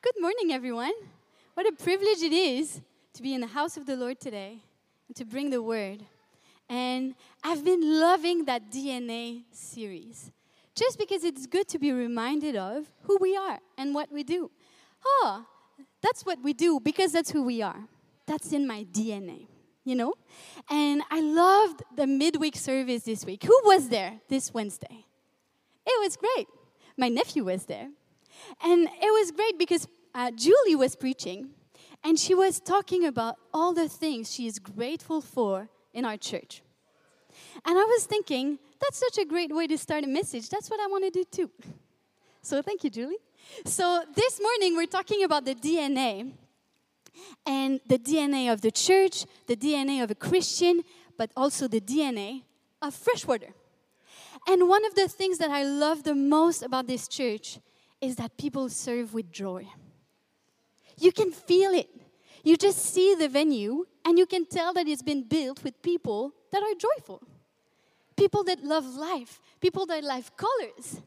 Good morning, everyone. What a privilege it is to be in the house of the Lord today and to bring the word. And I've been loving that DNA series just because it's good to be reminded of who we are and what we do. Oh, that's what we do because that's who we are. That's in my DNA, you know? And I loved the midweek service this week. Who was there this Wednesday? It was great. My nephew was there. And it was great because uh, Julie was preaching and she was talking about all the things she is grateful for in our church. And I was thinking, that's such a great way to start a message. That's what I want to do too. So thank you, Julie. So this morning we're talking about the DNA and the DNA of the church, the DNA of a Christian, but also the DNA of freshwater. And one of the things that I love the most about this church is that people serve with joy. You can feel it. You just see the venue and you can tell that it's been built with people that are joyful. People that love life, people that love colors,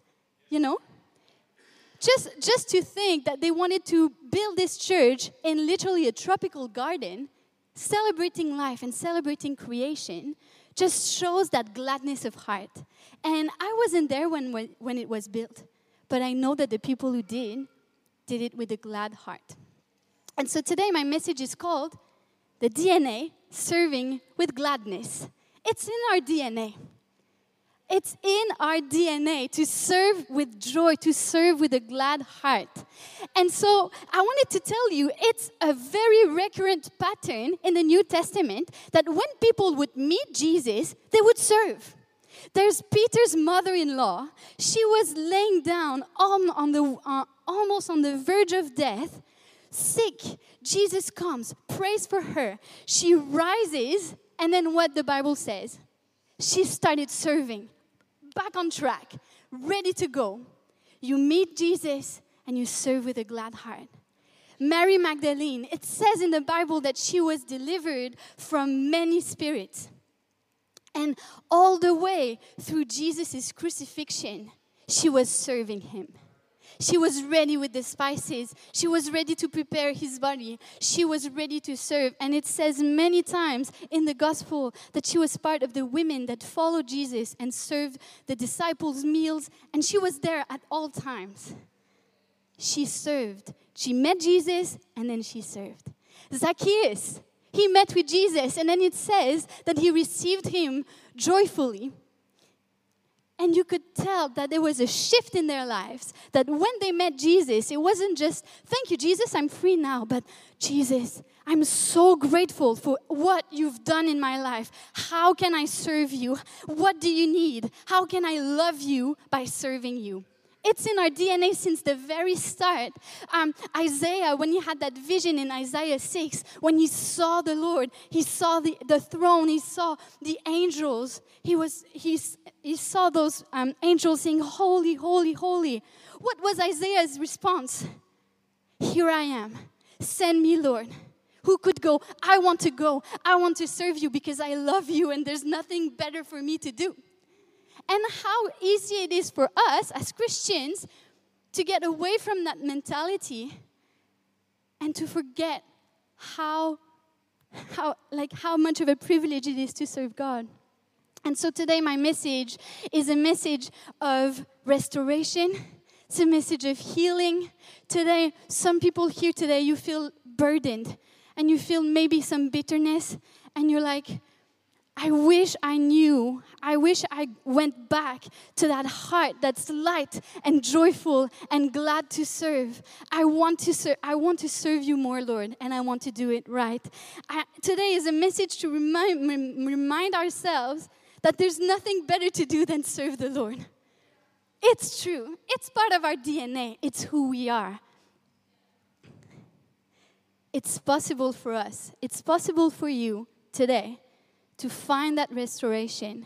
you know? Just, just to think that they wanted to build this church in literally a tropical garden, celebrating life and celebrating creation, just shows that gladness of heart. And I wasn't there when, when, when it was built, but I know that the people who did, did it with a glad heart. And so today my message is called The DNA Serving with Gladness. It's in our DNA. It's in our DNA to serve with joy, to serve with a glad heart. And so I wanted to tell you it's a very recurrent pattern in the New Testament that when people would meet Jesus, they would serve. There's Peter's mother in law. She was laying down on, on the, uh, almost on the verge of death, sick. Jesus comes, prays for her. She rises, and then what the Bible says? She started serving, back on track, ready to go. You meet Jesus and you serve with a glad heart. Mary Magdalene, it says in the Bible that she was delivered from many spirits. And all the way through Jesus' crucifixion, she was serving him. She was ready with the spices. She was ready to prepare his body. She was ready to serve. And it says many times in the gospel that she was part of the women that followed Jesus and served the disciples' meals. And she was there at all times. She served. She met Jesus and then she served. Zacchaeus, he met with Jesus, and then it says that he received him joyfully. And you could tell that there was a shift in their lives. That when they met Jesus, it wasn't just, thank you, Jesus, I'm free now, but Jesus, I'm so grateful for what you've done in my life. How can I serve you? What do you need? How can I love you by serving you? It's in our DNA since the very start. Um, Isaiah, when he had that vision in Isaiah 6, when he saw the Lord, he saw the, the throne, he saw the angels. He, was, he, he saw those um, angels saying, Holy, holy, holy. What was Isaiah's response? Here I am. Send me, Lord. Who could go? I want to go. I want to serve you because I love you and there's nothing better for me to do and how easy it is for us as Christians to get away from that mentality and to forget how how like how much of a privilege it is to serve God. And so today my message is a message of restoration. It's a message of healing. Today some people here today you feel burdened and you feel maybe some bitterness and you're like I wish I knew, I wish I went back to that heart that's light and joyful and glad to serve. I want to serve, I want to serve you more, Lord, and I want to do it right. I, today is a message to remind, remind ourselves that there's nothing better to do than serve the Lord. It's true, it's part of our DNA, it's who we are. It's possible for us, it's possible for you today to find that restoration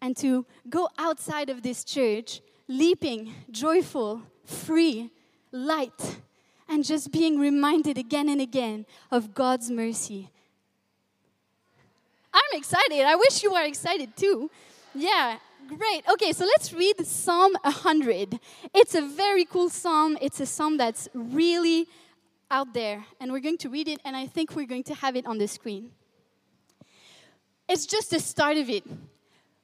and to go outside of this church leaping, joyful, free, light, and just being reminded again and again of God's mercy. I'm excited. I wish you were excited too. Yeah, Great. Okay, so let's read Psalm 100. It's a very cool psalm. It's a psalm that's really out there. And we're going to read it, and I think we're going to have it on the screen. It's just the start of it.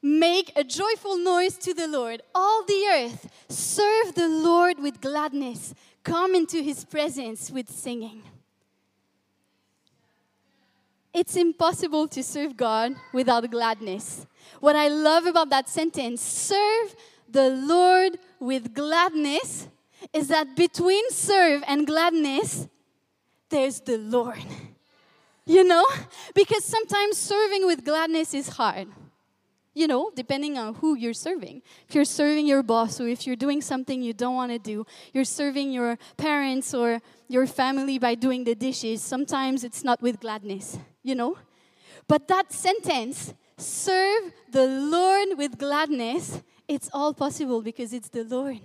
Make a joyful noise to the Lord, all the earth. Serve the Lord with gladness. Come into his presence with singing. It's impossible to serve God without gladness. What I love about that sentence, serve the Lord with gladness, is that between serve and gladness, there's the Lord. You know? Because sometimes serving with gladness is hard. You know, depending on who you're serving. If you're serving your boss, or if you're doing something you don't want to do, you're serving your parents or your family by doing the dishes, sometimes it's not with gladness, you know? But that sentence, serve the Lord with gladness, it's all possible because it's the Lord.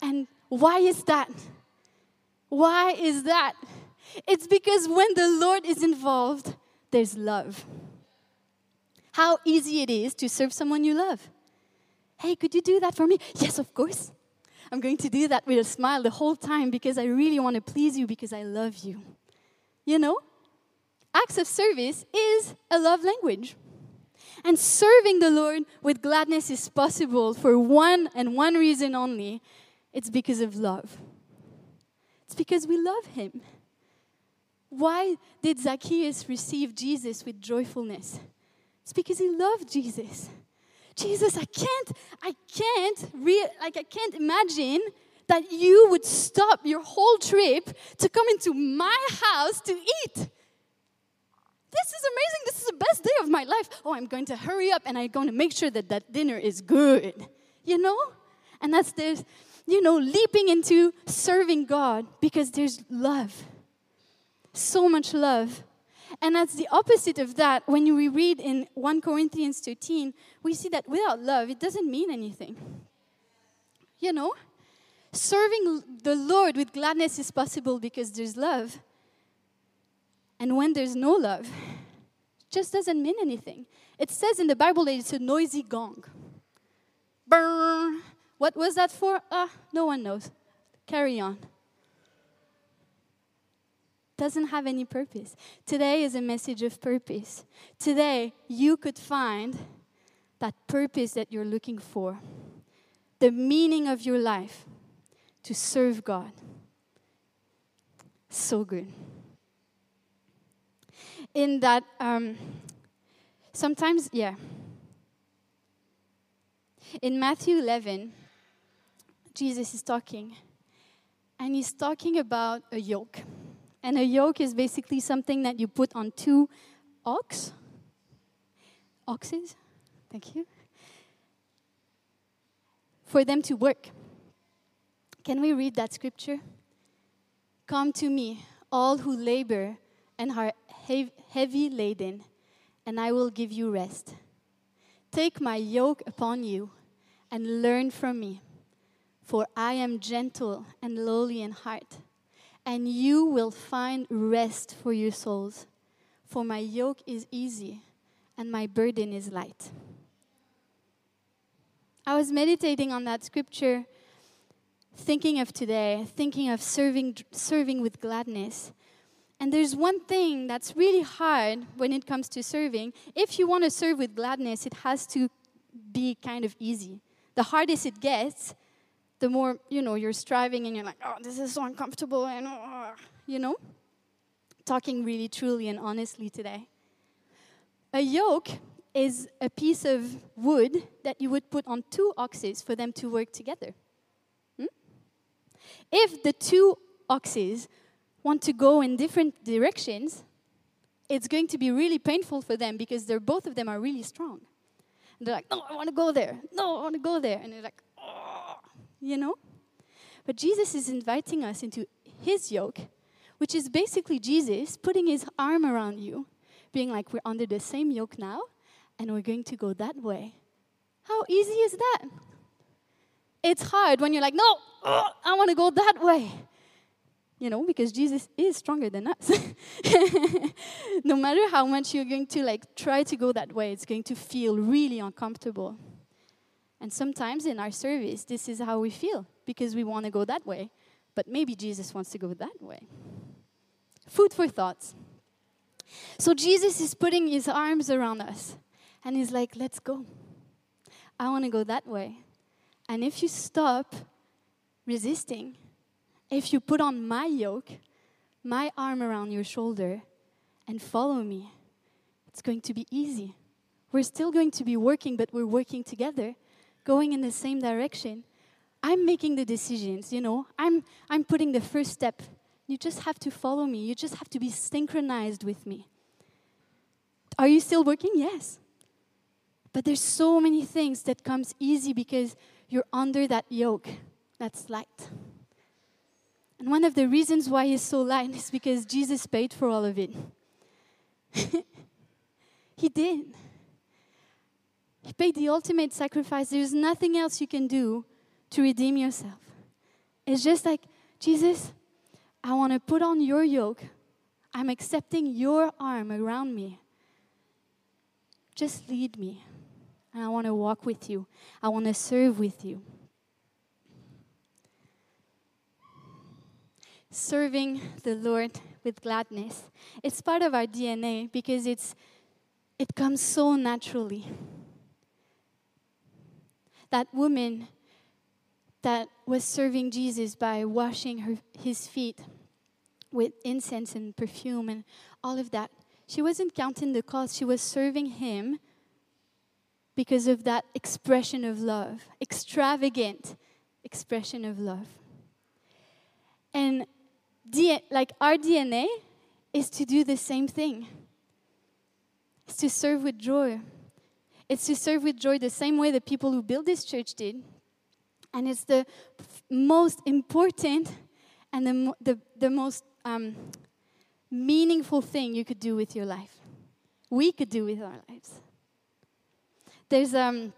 And why is that? Why is that? It's because when the Lord is involved, there's love. How easy it is to serve someone you love. Hey, could you do that for me? Yes, of course. I'm going to do that with a smile the whole time because I really want to please you because I love you. You know? Acts of service is a love language. And serving the Lord with gladness is possible for one and one reason only it's because of love. It's because we love Him. Why did Zacchaeus receive Jesus with joyfulness? It's because he loved Jesus. Jesus, I can't, I can't, re- like, I can't imagine that you would stop your whole trip to come into my house to eat. This is amazing. This is the best day of my life. Oh, I'm going to hurry up and I'm going to make sure that that dinner is good. You know? And that's this, you know, leaping into serving God because there's love. So much love. And that's the opposite of that. When we read in 1 Corinthians 13, we see that without love, it doesn't mean anything. You know? Serving the Lord with gladness is possible because there's love. And when there's no love, it just doesn't mean anything. It says in the Bible that it's a noisy gong. Brr. What was that for? Ah, uh, no one knows. Carry on doesn't have any purpose. Today is a message of purpose. Today, you could find that purpose that you're looking for, the meaning of your life to serve God. So good. In that, um, sometimes, yeah. In Matthew 11, Jesus is talking, and he's talking about a yoke. And a yoke is basically something that you put on two ox. Oxes? Thank you. For them to work. Can we read that scripture? Come to me, all who labor and are heavy laden, and I will give you rest. Take my yoke upon you and learn from me, for I am gentle and lowly in heart and you will find rest for your souls. For my yoke is easy and my burden is light. I was meditating on that scripture, thinking of today, thinking of serving, serving with gladness. And there's one thing that's really hard when it comes to serving. If you want to serve with gladness, it has to be kind of easy. The hardest it gets the more, you know, you're striving and you're like, oh, this is so uncomfortable, and, oh, you know? Talking really truly and honestly today. A yoke is a piece of wood that you would put on two oxes for them to work together. Hmm? If the two oxes want to go in different directions, it's going to be really painful for them because they're both of them are really strong. And they're like, no, I want to go there. No, I want to go there. And they're like, you know? But Jesus is inviting us into his yoke, which is basically Jesus putting his arm around you, being like, we're under the same yoke now, and we're going to go that way. How easy is that? It's hard when you're like, no, oh, I want to go that way. You know, because Jesus is stronger than us. no matter how much you're going to like try to go that way, it's going to feel really uncomfortable. And sometimes in our service, this is how we feel because we want to go that way. But maybe Jesus wants to go that way. Food for thoughts. So Jesus is putting his arms around us and he's like, let's go. I want to go that way. And if you stop resisting, if you put on my yoke, my arm around your shoulder, and follow me, it's going to be easy. We're still going to be working, but we're working together, going in the same direction. I'm making the decisions, you know, I'm, I'm putting the first step. You just have to follow me, you just have to be synchronized with me. Are you still working? Yes. But there's so many things that comes easy because you're under that yoke that's light. And one of the reasons why it's so light is because Jesus paid for all of it. he did. He paid the ultimate sacrifice. There's nothing else you can do to redeem yourself. It's just like, Jesus, I want to put on your yoke. I'm accepting your arm around me. Just lead me. And I want to walk with you. I want to serve with you. Serving the Lord with gladness. It's part of our DNA because it's it comes so naturally. That woman that was serving Jesus by washing her, his feet with incense and perfume and all of that. She wasn't counting the cost, she was serving him because of that expression of love, extravagant expression of love. And like our DNA is to do the same thing. It's to serve with joy. It's to serve with joy the same way the people who built this church did. And it's the most important and the, the, the most um, meaningful thing you could do with your life. We could do with our lives. There's um,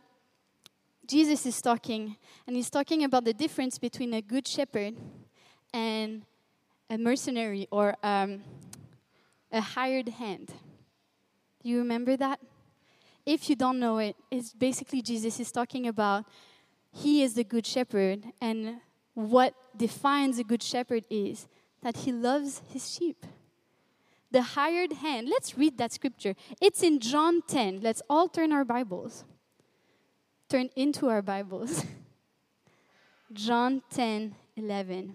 Jesus is talking, and he's talking about the difference between a good shepherd and a mercenary or um, a hired hand. Do you remember that? If you don't know it, it's basically Jesus is talking about he is the good shepherd, and what defines a good shepherd is that he loves his sheep. The hired hand, let's read that scripture. It's in John 10. Let's all turn our Bibles. Turn into our Bibles. John 10 11.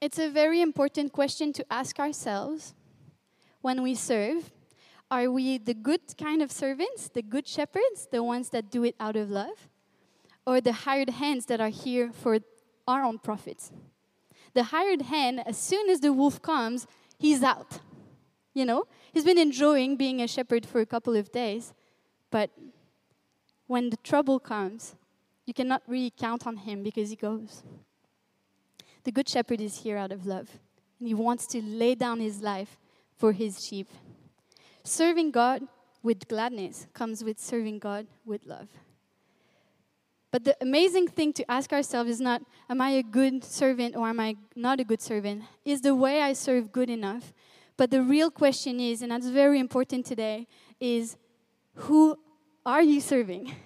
It's a very important question to ask ourselves when we serve. Are we the good kind of servants, the good shepherds, the ones that do it out of love? Or the hired hands that are here for our own profits? The hired hand, as soon as the wolf comes, he's out. You know, he's been enjoying being a shepherd for a couple of days, but when the trouble comes, you cannot really count on him because he goes. The Good Shepherd is here out of love, and he wants to lay down his life for his sheep. Serving God with gladness comes with serving God with love. But the amazing thing to ask ourselves is not, am I a good servant or am I not a good servant? Is the way I serve good enough? But the real question is, and that's very important today, is who are you serving?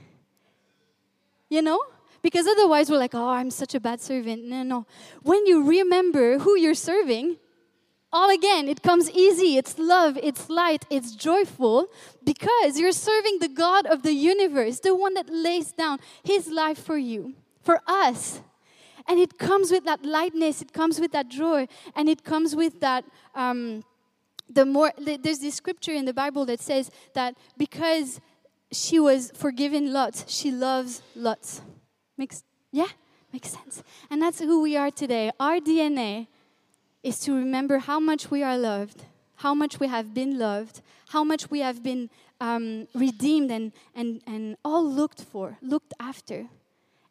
You know? Because otherwise, we're like, oh, I'm such a bad servant. No, no. When you remember who you're serving, all again, it comes easy. It's love, it's light, it's joyful because you're serving the God of the universe, the one that lays down his life for you, for us. And it comes with that lightness, it comes with that joy, and it comes with that. Um, the more there's this scripture in the Bible that says that because she was forgiven lots, she loves lots. Makes yeah, makes sense. And that's who we are today. Our DNA is to remember how much we are loved, how much we have been loved, how much we have been um, redeemed and, and, and all looked for, looked after.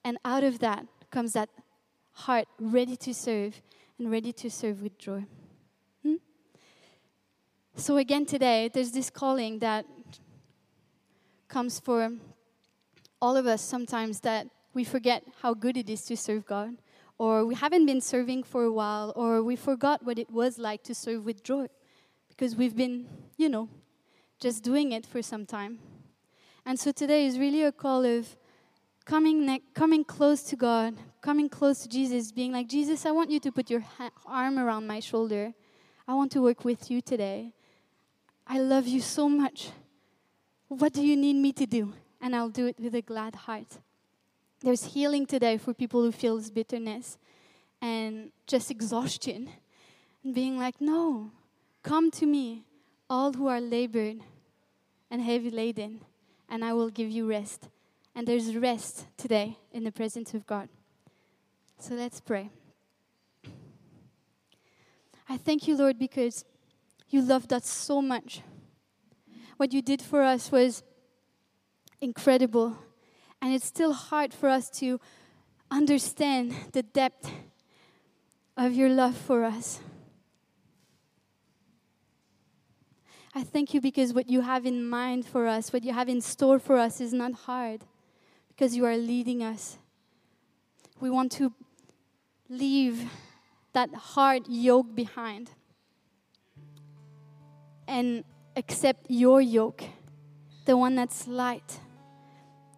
And out of that comes that heart ready to serve and ready to serve with joy. Hmm? So, again, today, there's this calling that comes for all of us sometimes that we forget how good it is to serve God, or we haven't been serving for a while, or we forgot what it was like to serve with joy because we've been, you know, just doing it for some time. And so today is really a call of coming, ne- coming close to God, coming close to Jesus, being like, Jesus, I want you to put your ha- arm around my shoulder. I want to work with you today. I love you so much. What do you need me to do? And I'll do it with a glad heart. There's healing today for people who feels bitterness and just exhaustion. And being like, no, come to me, all who are labored and heavy laden, and I will give you rest. And there's rest today in the presence of God. So let's pray. I thank you, Lord, because you loved us so much. What you did for us was incredible. And it's still hard for us to understand the depth of your love for us. I thank you because what you have in mind for us, what you have in store for us, is not hard because you are leading us. We want to leave that hard yoke behind and accept your yoke, the one that's light,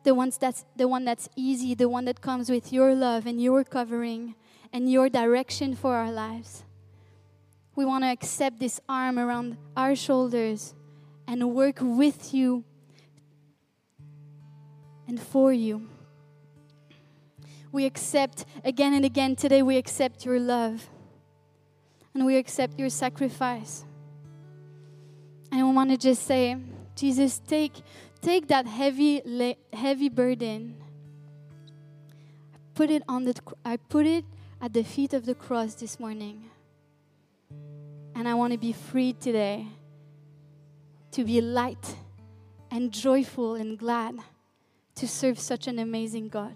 the, ones that's, the one that's easy, the one that comes with your love and your covering and your direction for our lives. We want to accept this arm around our shoulders and work with you and for you. We accept again and again today, we accept your love and we accept your sacrifice. And we want to just say, Jesus, take, take that heavy, heavy burden. Put it on the, I put it at the feet of the cross this morning. And I want to be free today to be light and joyful and glad to serve such an amazing God.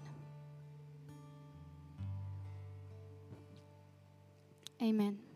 Amen.